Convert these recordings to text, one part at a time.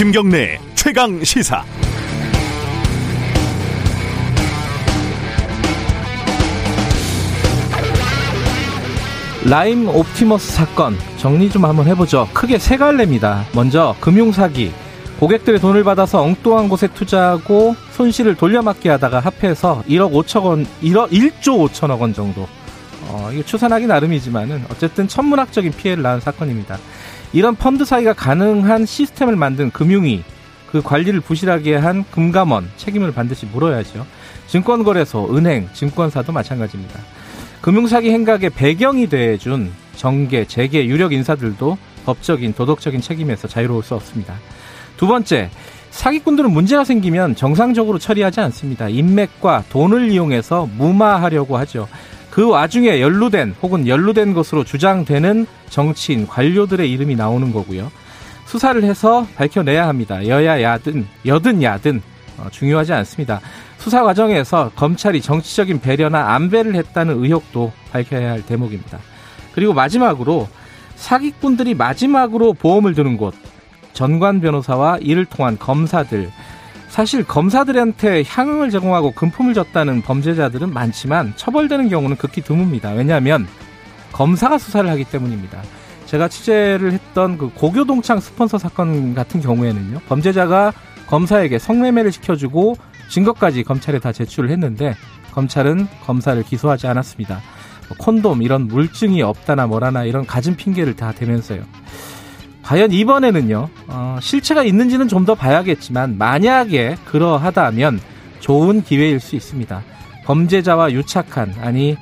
김경래 최강 시사. 라임 옵티머스 사건 정리 좀 한번 해보죠. 크게 세 갈래입니다. 먼저 금융 사기. 고객들의 돈을 받아서 엉뚱한 곳에 투자하고 손실을 돌려막기 하다가 합해서 1억 5천 원, 1억 1조 5천억 원 정도. 어, 이거 추산하기 나름이지만은 어쨌든 천문학적인 피해를 낳은 사건입니다. 이런 펀드 사기가 가능한 시스템을 만든 금융위, 그 관리를 부실하게 한 금감원 책임을 반드시 물어야죠. 증권거래소, 은행, 증권사도 마찬가지입니다. 금융사기 행각의 배경이 돼준 정계, 재계, 유력 인사들도 법적인, 도덕적인 책임에서 자유로울 수 없습니다. 두 번째, 사기꾼들은 문제가 생기면 정상적으로 처리하지 않습니다. 인맥과 돈을 이용해서 무마하려고 하죠. 그 와중에 연루된 혹은 연루된 것으로 주장되는 정치인, 관료들의 이름이 나오는 거고요. 수사를 해서 밝혀내야 합니다. 여야 야든, 여든 야든 어, 중요하지 않습니다. 수사 과정에서 검찰이 정치적인 배려나 안배를 했다는 의혹도 밝혀야 할 대목입니다. 그리고 마지막으로 사기꾼들이 마지막으로 보험을 드는 곳 전관 변호사와 이를 통한 검사들 사실 검사들한테 향응을 제공하고 금품을 줬다는 범죄자들은 많지만 처벌되는 경우는 극히 드뭅니다. 왜냐하면 검사가 수사를 하기 때문입니다. 제가 취재를 했던 그 고교동창 스폰서 사건 같은 경우에는요, 범죄자가 검사에게 성매매를 시켜주고 증거까지 검찰에 다 제출을 했는데 검찰은 검사를 기소하지 않았습니다. 뭐 콘돔 이런 물증이 없다나 뭐라나 이런 가진 핑계를 다 대면서요. 과연 이번에는요, 어, 실체가 있는지는 좀 더 봐야겠지만, 만약에 그러하다면 좋은 기회일 수 있습니다. 범죄자와 유착한, 아니,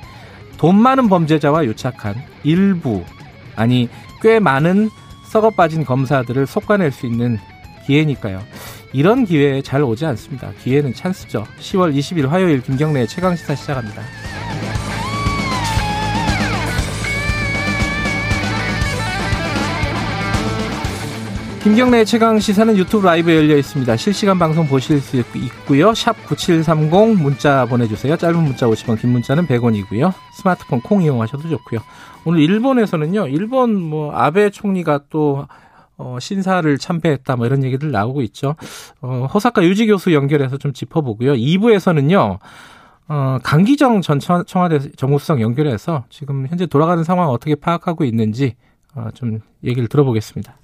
돈 많은 범죄자와 유착한 일부, 아니, 꽤 많은 썩어 빠진 검사들을 속아낼 수 있는 기회니까요. 이런 기회에 잘 오지 않습니다. 기회는 찬스죠. 10월 20일 화요일 김경래의 최강시사 시작합니다. 김경래의 최강 시사는 유튜브 라이브 열려 있습니다. 실시간 방송 보실 수 있고요. 샵 9730 문자 보내주세요. 짧은 문자 50원, 긴 문자는 100원이고요. 스마트폰 콩 이용하셔도 좋고요. 오늘 일본에서는요. 일본 뭐 아베 총리가 또 어, 신사를 참배했다 뭐 이런 얘기들 나오고 있죠. 어, 호사카 유지 교수 연결해서 좀 짚어보고요. 2부에서는요. 어, 강기정 전 청와대 정무수석 연결해서 지금 현재 돌아가는 상황 어떻게 파악하고 있는지 어, 좀 얘기를 들어보겠습니다.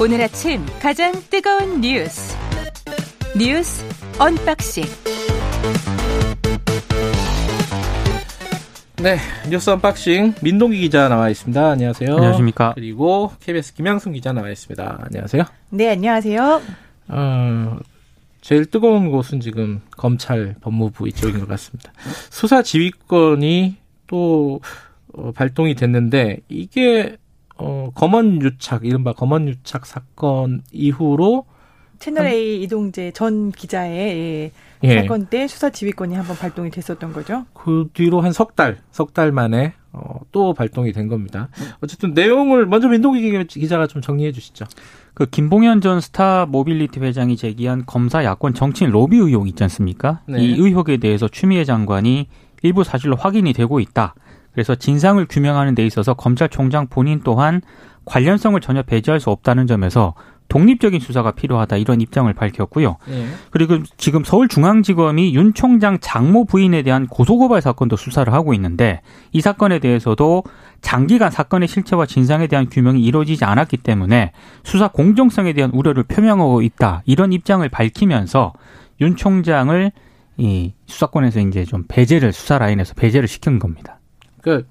오늘 아침 가장 뜨거운 뉴스. 뉴스 언박싱. 네 뉴스 언박싱 민동기 기자 나와 있습니다. 안녕하세요. 안녕하십니까. 그리고 KBS 김양순 기자 나와 있습니다. 안녕하세요. 네 안녕하세요. 어, 제일 뜨거운 곳은 지금 검찰 법무부 이쪽인 것 같습니다. 수사 지휘권이 또 어, 발동이 됐는데 이게 어, 검언 유착, 이른바 검언 유착 사건 이후로 채널 A 이동재 전 기자의 예. 사건 때 수사 지휘권이 한번 발동이 됐었던 거죠. 그 뒤로 한 석 달, 석 달 만에 어, 또 발동이 된 겁니다. 어쨌든 내용을 먼저 민동기 기자가 좀 정리해 주시죠. 그 김봉현 전 스타 모빌리티 회장이 제기한 검사 야권 정치인 로비 의혹 있지 않습니까? 네. 이 의혹에 대해서 추미애 장관이 일부 사실로 확인이 되고 있다. 그래서 진상을 규명하는 데 있어서 검찰총장 본인 또한 관련성을 전혀 배제할 수 없다는 점에서 독립적인 수사가 필요하다 이런 입장을 밝혔고요. 네. 그리고 지금 서울중앙지검이 윤 총장 장모 부인에 대한 고소고발 사건도 수사를 하고 있는데 이 사건에 대해서도 장기간 사건의 실체와 진상에 대한 규명이 이루어지지 않았기 때문에 수사 공정성에 대한 우려를 표명하고 있다 이런 입장을 밝히면서 윤 총장을 이 수사권에서 이제 좀 배제를 수사 라인에서 배제를 시킨 겁니다. 그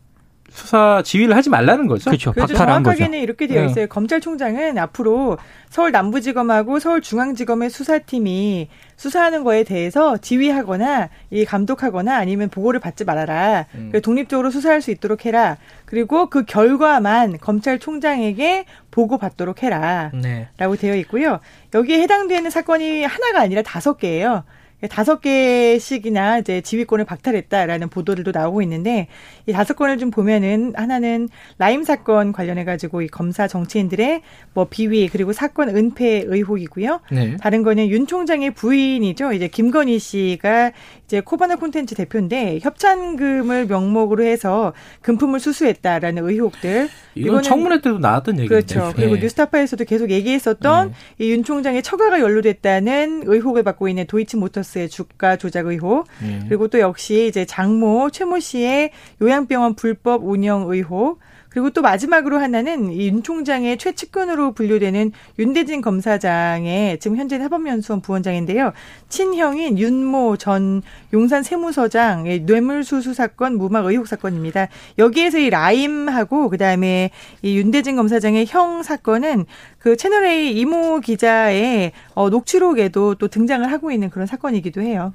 수사 지휘를 하지 말라는 거죠. 그렇죠. 그렇죠. 정확하게는 거죠. 이렇게 되어 네. 있어요. 네. 검찰총장은 앞으로 서울 남부지검하고 서울중앙지검의 수사팀이 수사하는 거에 대해서 지휘하거나 이 감독하거나 아니면 보고를 받지 말아라. 음. 독립적으로 수사할 수 있도록 해라. 그리고 그 결과만 검찰총장에게 보고 받도록 해라. 네. 라고 되어 있고요. 여기에 해당되는 사건이 하나가 아니라 다섯 개예요. 다섯 개씩이나 이제 지휘권을 박탈했다라는 보도들도 나오고 있는데 이 다섯 건을 좀 보면은 하나는 라임 사건 관련해 가지고 이 검사 정치인들의 뭐 비위 그리고 사건 은폐 의혹이고요. 네. 다른 거는 윤 총장의 부인이죠. 이제 김건희 씨가 이제 코바나 콘텐츠 대표인데 협찬금을 명목으로 해서 금품을 수수했다라는 의혹들. 이건 청문회 때도 나왔던 얘기죠. 그렇죠. 그리고 네. 뉴스타파에서도 계속 얘기했었던 네. 이윤 총장의 처가가 연루됐다는 의혹을 받고 있는 도이치모터스 콘텐츠의 주가 조작 의혹 예. 그리고 또 역시 이제 장모 최모 씨의 요양병원 불법 운영 의혹 그리고 또 마지막으로 하나는 윤 총장의 최측근으로 분류되는 윤대진 검사장의 지금 현재 사법연수원 부원장인데요. 친형인 윤모 전 용산 세무서장의 뇌물수수 사건 무막 의혹 사건입니다. 여기에서 이 라임하고 그다음에 이 윤대진 검사장의 형 사건은 그 채널A 이모 기자의 어, 녹취록에도 또 등장을 하고 있는 그런 사건이기도 해요.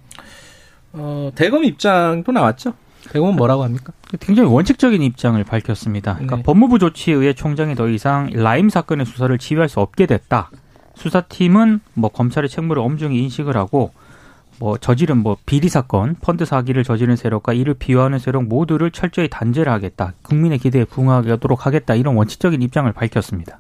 어, 대검 입장도 나왔죠. 대검은 뭐라고 합니까? 굉장히 원칙적인 입장을 밝혔습니다. 그러니까 네. 법무부 조치에 의해 총장이 더 이상 라임 사건의 수사를 지휘할 수 없게 됐다. 수사팀은 뭐 검찰의 책무를 엄중히 인식을 하고 뭐 저지른 뭐 비리 사건, 펀드 사기를 저지른 세력과 이를 비호하는 세력 모두를 철저히 단죄를 하겠다. 국민의 기대에 부응하도록 하겠다. 이런 원칙적인 입장을 밝혔습니다.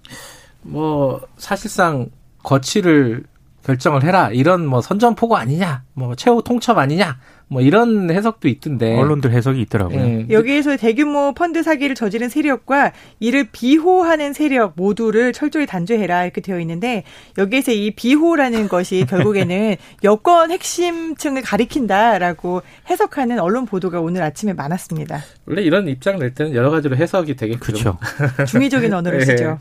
뭐 사실상 거취를 결정을 해라 이런 뭐 선전포고 아니냐, 뭐 최후 통첩 아니냐, 뭐 이런 해석도 있던데 언론들 해석이 있더라고요. 네. 여기에서 대규모 펀드 사기를 저지른 세력과 이를 비호하는 세력 모두를 철저히 단죄해라 이렇게 되어 있는데 여기에서 이 비호라는 것이 결국에는 여권 핵심층을 가리킨다라고 해석하는 언론 보도가 오늘 아침에 많았습니다. 원래 이런 입장 낼 때는 여러 가지로 해석이 되게 그렇죠. 중의적인 언어를 네. 쓰죠.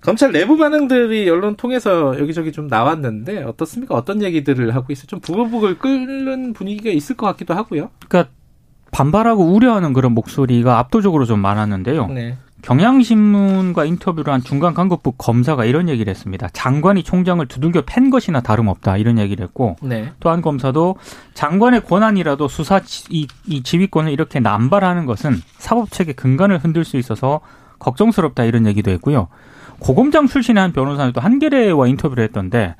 검찰 내부 반응들이 언론 통해서 여기저기 좀 나왔는데 어떻습니까? 어떤 얘기들을 하고 있어요? 좀 부글부글 끓는 분위기가 있을 것 같기도 하고요. 그러니까 반발하고 우려하는 그런 목소리가 압도적으로 좀 많았는데요. 네. 경향신문과 인터뷰를 한 중간 간급부 검사가 이런 얘기를 했습니다. 장관이 총장을 두들겨 팬 것이나 다름없다 이런 얘기를 했고 네. 또한 검사도 장관의 권한이라도 수사 이, 이 지휘권을 이렇게 남발하는 것은 사법체계 근간을 흔들 수 있어서 걱정스럽다 이런 얘기도 했고요. 고검장 출신의 한 변호사는 또 한겨레와 인터뷰를 했던데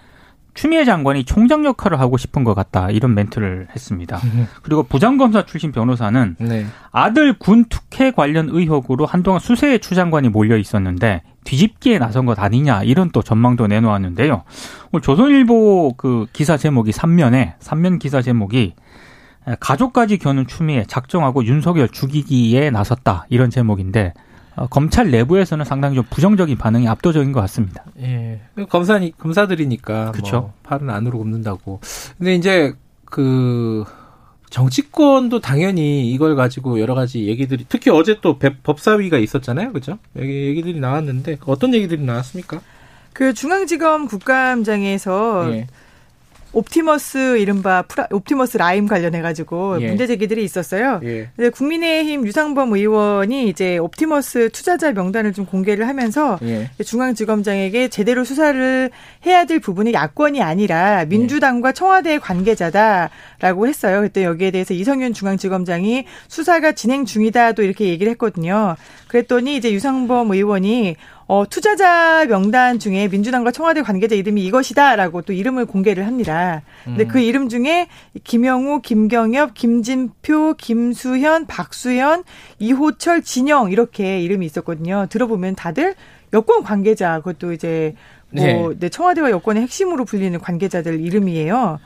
추미애 장관이 총장 역할을 하고 싶은 것 같다 이런 멘트를 했습니다. 그리고 부장검사 출신 변호사는 네. 아들 군 특혜 관련 의혹으로 한동안 수세의 추장관이 몰려 있었는데 뒤집기에 나선 것 아니냐 이런 또 전망도 내놓았는데요. 오늘 조선일보 그 기사 제목이 3면에 3면 기사 제목이 가족까지 겨눈 추미애 작정하고 윤석열 죽이기에 나섰다 이런 제목인데 어, 검찰 내부에서는 상당히 좀 부정적인 반응이 압도적인 것 같습니다. 예. 검사 검사들이니까 그렇죠. 뭐 팔은 안으로 굽는다고. 근데 이제 그 정치권도 당연히 이걸 가지고 여러 가지 얘기들이 특히 어제 또 법사위가 있었잖아요. 그죠? 여기 얘기들이 나왔는데 어떤 얘기들이 나왔습니까? 그 중앙지검 국감장에서 예. 옵티머스 이른바 프라, 옵티머스 라임 관련해 가지고 예. 문제 제기들이 있었어요. 예. 근데 국민의힘 유상범 의원이 이제 옵티머스 투자자 명단을 좀 공개를 하면서 예. 중앙지검장에게 제대로 수사를 해야 될 부분이 야권이 아니라 민주당과 청와대 관계자다라고 했어요. 그때 여기에 대해서 이성윤 중앙지검장이 수사가 진행 중이다 또 이렇게 얘기를 했거든요. 그랬더니 이제 유상범 의원이 어, 투자자 명단 중에 민주당과 청와대 관계자 이름이 이것이다라고 또 이름을 공개를 합니다. 근데 음. 그 이름 중에 김영우, 김경엽, 김진표, 김수현, 박수현, 이호철, 진영 이렇게 이름이 있었거든요. 들어보면 다들 여권 관계자 그것도 이제 뭐 네. 네, 청와대와 여권의 핵심으로 불리는 관계자들 이름이에요.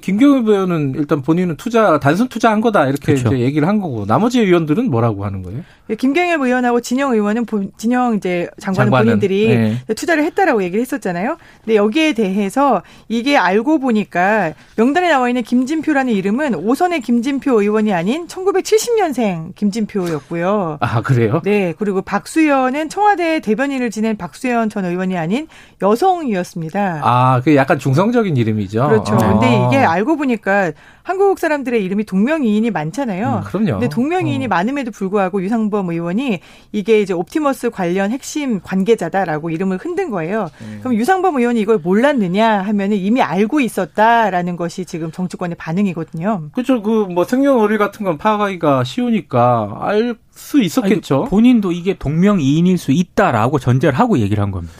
김경엽 의원은 일단 본인은 투자 단순 투자한 거다 이렇게 그렇죠. 이제 얘기를 한 거고 나머지 의원들은 뭐라고 하는 거예요? 예, 김경엽 의원하고 진영 의원은 진영 이제 장관은, 장관은 본인들이 네. 투자를 했다라고 얘기를 했었잖아요. 근데 여기에 대해서 이게 알고 보니까 명단에 나와 있는 김진표라는 이름은 오선의 김진표 의원이 아닌 1970년생 김진표였고요. 아 그래요? 네. 그리고 박수현은 청와대 대변인을 지낸 박수현 전 의원이 아닌 여성이었습니다. 아, 그 약간 중성적인 이름이죠. 그렇죠. 아. 근데 이게 알고 보니까 한국 사람들의 이름이 동명이인이 많잖아요. 음, 그럼요. 근데 동명이인이 어. 많음에도 불구하고 유상범 의원이 이게 이제 옵티머스 관련 핵심 관계자다라고 이름을 흔든 거예요. 음. 그럼 유상범 의원이 이걸 몰랐느냐 하면은 이미 알고 있었다라는 것이 지금 정치권의 반응이거든요. 그렇죠. 그 뭐 생년월일 같은 건 파악하기가 쉬우니까 알 수 있었겠죠. 아니, 본인도 이게 동명이인일 수 있다라고 전제를 하고 얘기를 한 겁니다.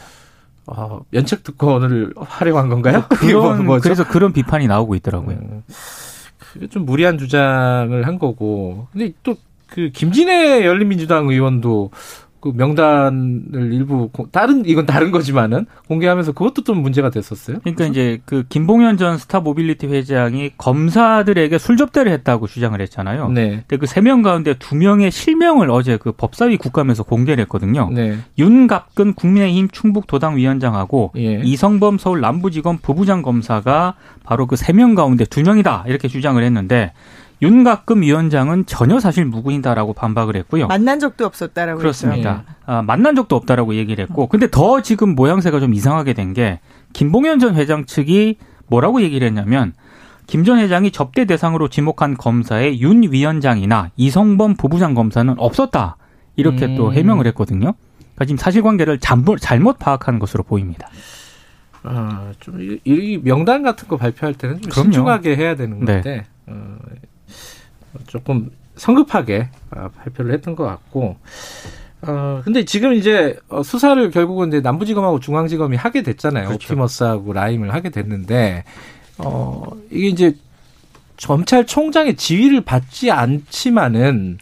어, 면책 특권을 활용한 건가요? 그런 뭐, 그래서 그런 비판이 나오고 있더라고요. 음, 그게 좀 무리한 주장을 한 거고. 근데 또 그 김진애 열린민주당 의원도 그 명단을 일부 다른 이건 다른 거지만은 공개하면서 그것도 좀 문제가 됐었어요. 그러니까 이제 그 김봉현 전 스타 모빌리티 회장이 검사들에게 술 접대를 했다고 주장을 했잖아요. 네. 근데 그 세 명 가운데 두 명의 실명을 어제 그 법사위 국감에서 공개를 했거든요. 네. 윤갑근 국민의힘 충북 도당 위원장하고 예. 이성범 서울 남부지검 부부장 검사가 바로 그 세 명 가운데 두 명이다 이렇게 주장을 했는데 윤가끔 위원장은 전혀 사실 무근이다라고 반박을 했고요. 만난 적도 없었다라고 그렇습니다. 아, 만난 적도 없다라고 얘기를 했고, 근데 더 지금 모양새가 좀 이상하게 된 게 김봉현 전 회장 측이 뭐라고 얘기를 했냐면 김 전 회장이 접대 대상으로 지목한 검사의 윤 위원장이나 이성범 부부장 검사는 없었다 이렇게 음. 또 해명을 했거든요. 그러니까 지금 사실관계를 잘못, 잘못 파악한 것으로 보입니다. 아, 좀, 이, 명단 같은 거 발표할 때는 좀 그럼요. 신중하게 해야 되는 네. 건데, 네. 어, 조금 성급하게 아, 발표를 했던 것 같고 어 근데 지금 이제 어, 수사를 결국은 이제 남부지검하고 중앙지검이 하게 됐잖아요. 그렇죠. 옵티머스하고 라임을 하게 됐는데 어 이게 이제 검찰총장의 지휘를 받지 않지만은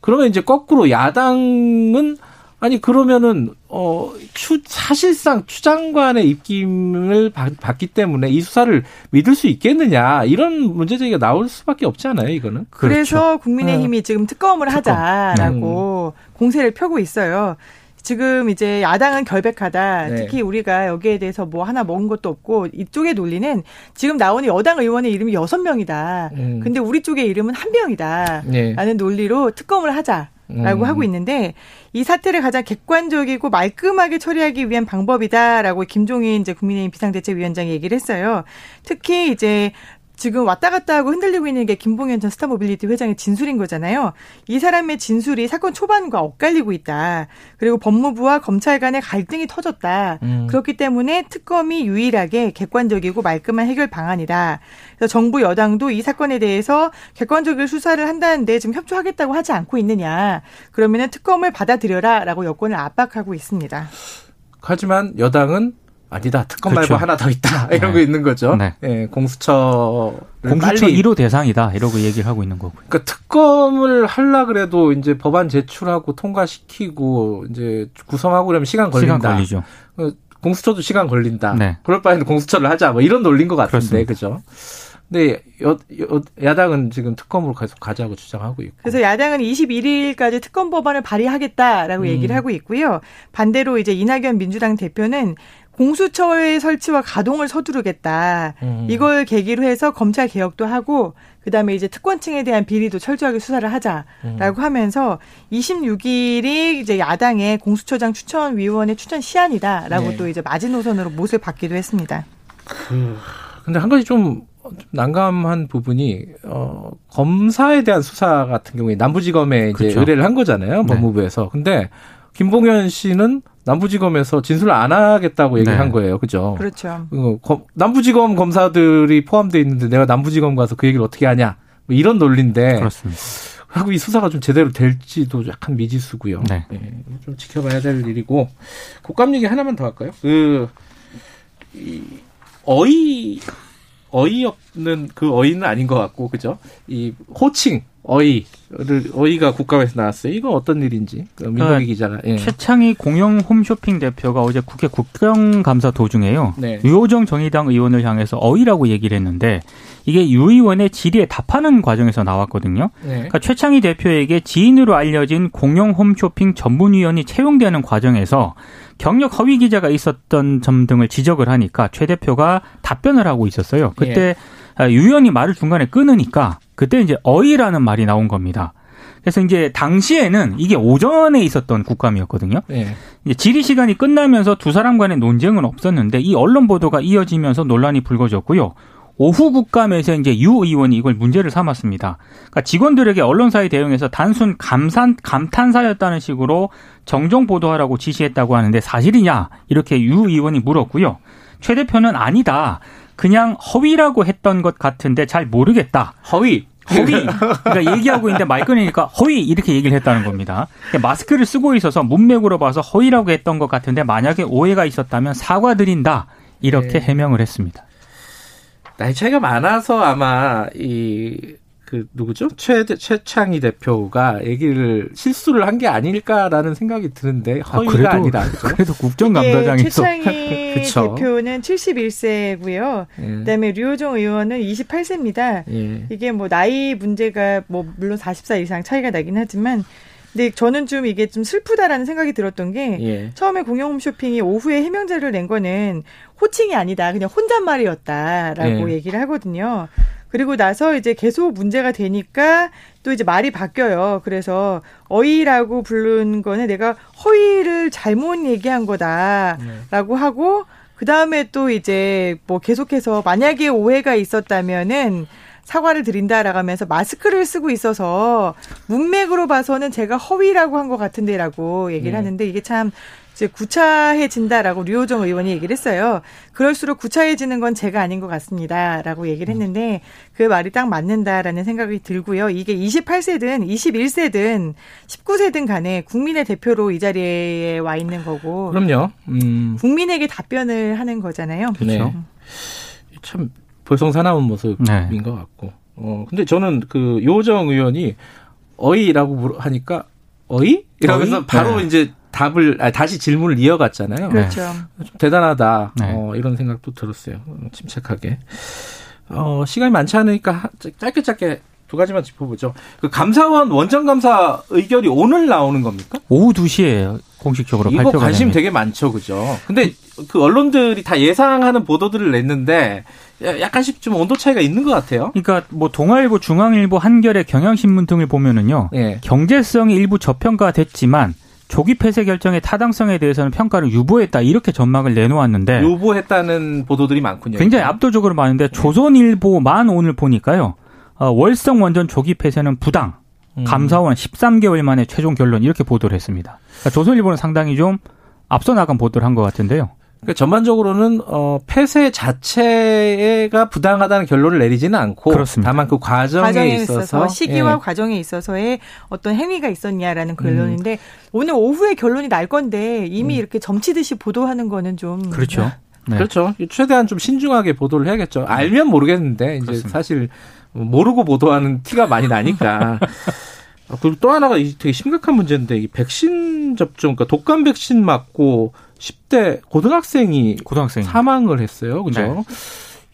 그러면 이제 거꾸로 야당은 아니 그러면은 어 추, 사실상 추 장관의 입김을 받, 기 때문에 이 수사를 믿을 수 있겠느냐 이런 문제 제기가 나올 수밖에 없지 않아요 이거는. 그래서 그렇죠. 국민의힘이 네. 지금 특검을 특검. 하자라고 음. 공세를 펴고 있어요. 지금 이제 야당은 결백하다. 네. 특히 우리가 여기에 대해서 뭐 하나 먹은 것도 없고 이쪽의 논리는 지금 나오는 여당 의원의 이름이 여섯 명이다. 음. 근데 우리 쪽의 이름은 한 명이다. 네. 라는 논리로 특검을 하자. 라고 음. 하고 있는데 이 사태를 가장 객관적이고 말끔하게 처리하기 위한 방법이다라고 김종인 이제 국민의힘 비상대책위원장이 얘기를 했어요. 특히 이제 지금 왔다 갔다 하고 흔들리고 있는 게 김봉현 전 스타모빌리티 회장의 진술인 거잖아요. 이 사람의 진술이 사건 초반과 엇갈리고 있다. 그리고 법무부와 검찰 간의 갈등이 터졌다. 음. 그렇기 때문에 특검이 유일하게 객관적이고 말끔한 해결 방안이다. 그래서 정부 여당도 이 사건에 대해서 객관적인 수사를 한다는데 지금 협조하겠다고 하지 않고 있느냐. 그러면은 특검을 받아들여라라고 여권을 압박하고 있습니다. 하지만 여당은 아니다 특검 그렇죠. 말고 하나 더 있다 이런 네. 거 있는 거죠. 네. 예, 공수처 공수처 1호 대상이다 이러고 얘기를 하고 있는 거고요. 그러니까 특검을 할라 그래도 이제 법안 제출하고 통과시키고 이제 구성하고 그러면 시간 걸린다. 시간 걸리죠. 어, 공수처도 시간 걸린다. 네. 그럴 바에는 공수처를 하자 뭐 이런 논리인 것 같은데 그죠? 근데 여, 여, 야당은 지금 특검으로 계속 가자고 주장하고 있고. 그래서 야당은 21일까지 특검 법안을 발의하겠다라고 음. 얘기를 하고 있고요. 반대로 이제 이낙연 민주당 대표는 공수처의 설치와 가동을 서두르겠다. 음. 이걸 계기로 해서 검찰 개혁도 하고 그다음에 이제 특권층에 대한 비리도 철저하게 수사를 하자라고 음. 하면서 26일이 이제 야당의 공수처장 추천 위원회 추천 시한이다라고 네. 또 이제 마지노선으로 못을 받기도 했습니다. 그 근데 한 가지 좀 난감한 부분이 어 검사에 대한 수사 같은 경우에 남부지검에 이제 그렇죠. 의뢰를 한 거잖아요 네. 법무부에서. 네. 근데 김봉현 씨는 남부지검에서 진술을 안 하겠다고 얘기를 네. 한 거예요. 그죠? 그렇죠. 어, 남부지검 검사들이 포함되어 있는데 내가 남부지검 가서 그 얘기를 어떻게 하냐. 뭐 이런 논리인데. 그렇습니다. 하고 이 수사가 좀 제대로 될지도 약간 미지수고요. 네. 네. 좀 지켜봐야 될 일이고. 국감 얘기 하나만 더 할까요? 그, 이, 어이, 어이없는 그 어이는 아닌 것 같고, 그죠? 이 호칭. 어이를 어이가 국감에서 나왔어요. 이건 어떤 일인지 그 민동기 그 기자가 예. 최창희 공영 홈쇼핑 대표가 어제 국회 국정감사 도중에요. 네. 유호정 정의당 의원을 향해서 어이라고 얘기를 했는데 이게 유 의원의 질의에 답하는 과정에서 나왔거든요. 네. 그러니까 최창희 대표에게 지인으로 알려진 공영 홈쇼핑 전문위원이 채용되는 과정에서 경력 허위 기자가 있었던 점 등을 지적을 하니까 최 대표가 답변을 하고 있었어요. 그때 예. 유 의원이 말을 중간에 끊으니까 그때 이제 어이라는 말이 나온 겁니다. 그래서 이제 당시에는 이게 오전에 있었던 국감이었거든요. 네. 이제 질의 시간이 끝나면서 두 사람 간의 논쟁은 없었는데 이 언론 보도가 이어지면서 논란이 불거졌고요. 오후 국감에서 이제 유 의원이 이걸 문제를 삼았습니다. 그러니까 직원들에게 언론사의 대응에서 단순 감산 감탄사였다는 식으로 정정 보도하라고 지시했다고 하는데 사실이냐 이렇게 유 의원이 물었고요. 최 대표는 아니다. 그냥 허위라고 했던 것 같은데 잘 모르겠다. 허위. 허위. 그러니까 얘기하고 있는데 마이크 꺼내니까 허위 이렇게 얘기를 했다는 겁니다. 그러니까 마스크를 쓰고 있어서 문맥으로 봐서 허위라고 했던 것 같은데 만약에 오해가 있었다면 사과드린다 이렇게 네. 해명을 했습니다. 나이 차이가 많아서 아마 이 그 누구죠? 최 최창희 대표가 얘기를 실수를 한 게 아닐까라는 생각이 드는데 아, 허위가 아, 니다 그래도 국정감사장에서 최창희 대표는 71세고요. 예. 그다음에 류호정 의원은 28세입니다. 예. 이게 뭐 나이 문제가 뭐 물론 40살 이상 차이가 나긴 하지만 근데 저는 좀 이게 좀 슬프다라는 생각이 들었던 게 예. 처음에 공영 홈쇼핑이 오후에 해명제를 낸 거는 호칭이 아니다. 그냥 혼잣말이었다라고 예. 얘기를 하거든요. 그리고 나서 이제 계속 문제가 되니까 또 이제 말이 바뀌어요. 그래서 어이라고 부른 거는 내가 허위를 잘못 얘기한 거다라고 네. 하고 그 다음에 또 이제 뭐 계속해서 만약에 오해가 있었다면은 사과를 드린다라고 하면서 마스크를 쓰고 있어서 문맥으로 봐서는 제가 허위라고 한 것 같은데라고 얘기를 네. 하는데 이게 참 이제 구차해진다라고 류호정 의원이 얘기를 했어요. 그럴수록 구차해지는 건 제가 아닌 것 같습니다라고 얘기를 했는데 그 말이 딱 맞는다라는 생각이 들고요. 이게 28세든 21세든 19세든 간에 국민의 대표로 이 자리에 와 있는 거고. 그럼요. 음. 국민에게 답변을 하는 거잖아요. 그렇죠. 네. 참 볼성사나운 모습인 네. 것 같고. 어 근데 저는 그 요정 의원이 어이라고 하니까 어이? 이러면서 어이? 바로 네. 이제 답을 아 다시 질문을 이어갔잖아요. 그렇죠. 네. 좀 대단하다. 네. 어, 이런 생각도 들었어요. 침착하게. 어, 시간이 많지 않으니까 짧게 짧게 두 가지만 짚어보죠. 그 감사원 원전 감사 의결이 오늘 나오는 겁니까? 오후 2시에 공식적으로 이거 발표가 관심 되게 많죠, 그죠? 근데 그 언론들이 다 예상하는 보도들을 냈는데 약간씩 좀 온도 차이가 있는 것 같아요. 그러니까 뭐 동아일보, 중앙일보, 한겨레, 경향신문 등을 보면은요, 예. 경제성이 일부 저평가됐지만 조기 폐쇄 결정의 타당성에 대해서는 평가를 유보했다 이렇게 전망을 내놓았는데 유보했다는 보도들이 많군요. 굉장히 압도적으로 많은데 조선일보만 오늘 보니까요. 어, 월성 원전 조기 폐쇄는 부당. 음. 감사원 13개월 만에 최종 결론 이렇게 보도를 했습니다. 그러니까 조선일보는 상당히 좀 앞서 나간 보도를 한 것 같은데요. 그러니까 전반적으로는 어 폐쇄 자체가 부당하다는 결론을 내리지는 않고 그렇습니다. 다만 그 과정에, 과정에 있어서, 있어서 시기와 예. 과정에 있어서의 어떤 행위가 있었냐라는 결론인데 음. 오늘 오후에 결론이 날 건데 이미 음. 이렇게 점치듯이 보도하는 거는 좀 그렇죠. 네. 그렇죠. 최대한 좀 신중하게 보도를 해야겠죠. 알면 모르겠는데 이제 그렇습니다. 사실 모르고 보도하는 티가 많이 나니까. 그리고 또 하나가 되게 심각한 문제인데 이 백신 접종, 그러니까 독감 백신 맞고 10대 고등학생이 고등학생 사망을 했어요. 그죠? 네.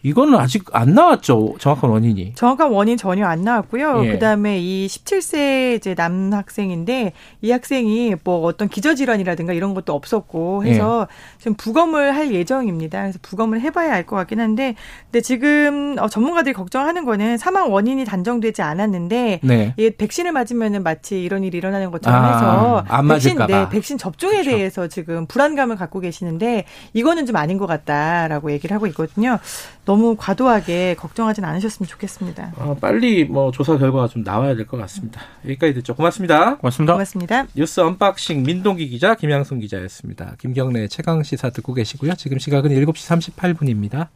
이거는 아직 안 나왔죠. 정확한 원인이. 정확한 원인 전혀 안 나왔고요. 예. 그다음에 이 17세 이제 남 학생인데 이 학생이 뭐 어떤 기저질환이라든가 이런 것도 없었고 해서 예. 지금 부검을 할 예정입니다. 그래서 부검을 해봐야 알 것 같긴 한데, 근데 지금 어, 전문가들이 걱정하는 거는 사망 원인이 단정되지 않았는데 네. 이 백신을 맞으면은 마치 이런 일이 일어나는 것처럼 아, 해서 안 백신 네, 백신 접종에 그렇죠. 대해서 지금 불안감을 갖고 계시는데 이거는 좀 아닌 것 같다라고 얘기를 하고 있거든요. 너무 과도하게 걱정하진 않으셨으면 좋겠습니다. 어, 빨리 뭐 조사 결과가 좀 나와야 될 것 같습니다. 여기까지 듣죠. 고맙습니다. 고맙습니다. 고맙습니다. 뉴스 언박싱 민동기 기자 김양순 기자였습니다. 김경래 최강 시사 듣고 계시고요. 지금 시각은 7시 38분입니다.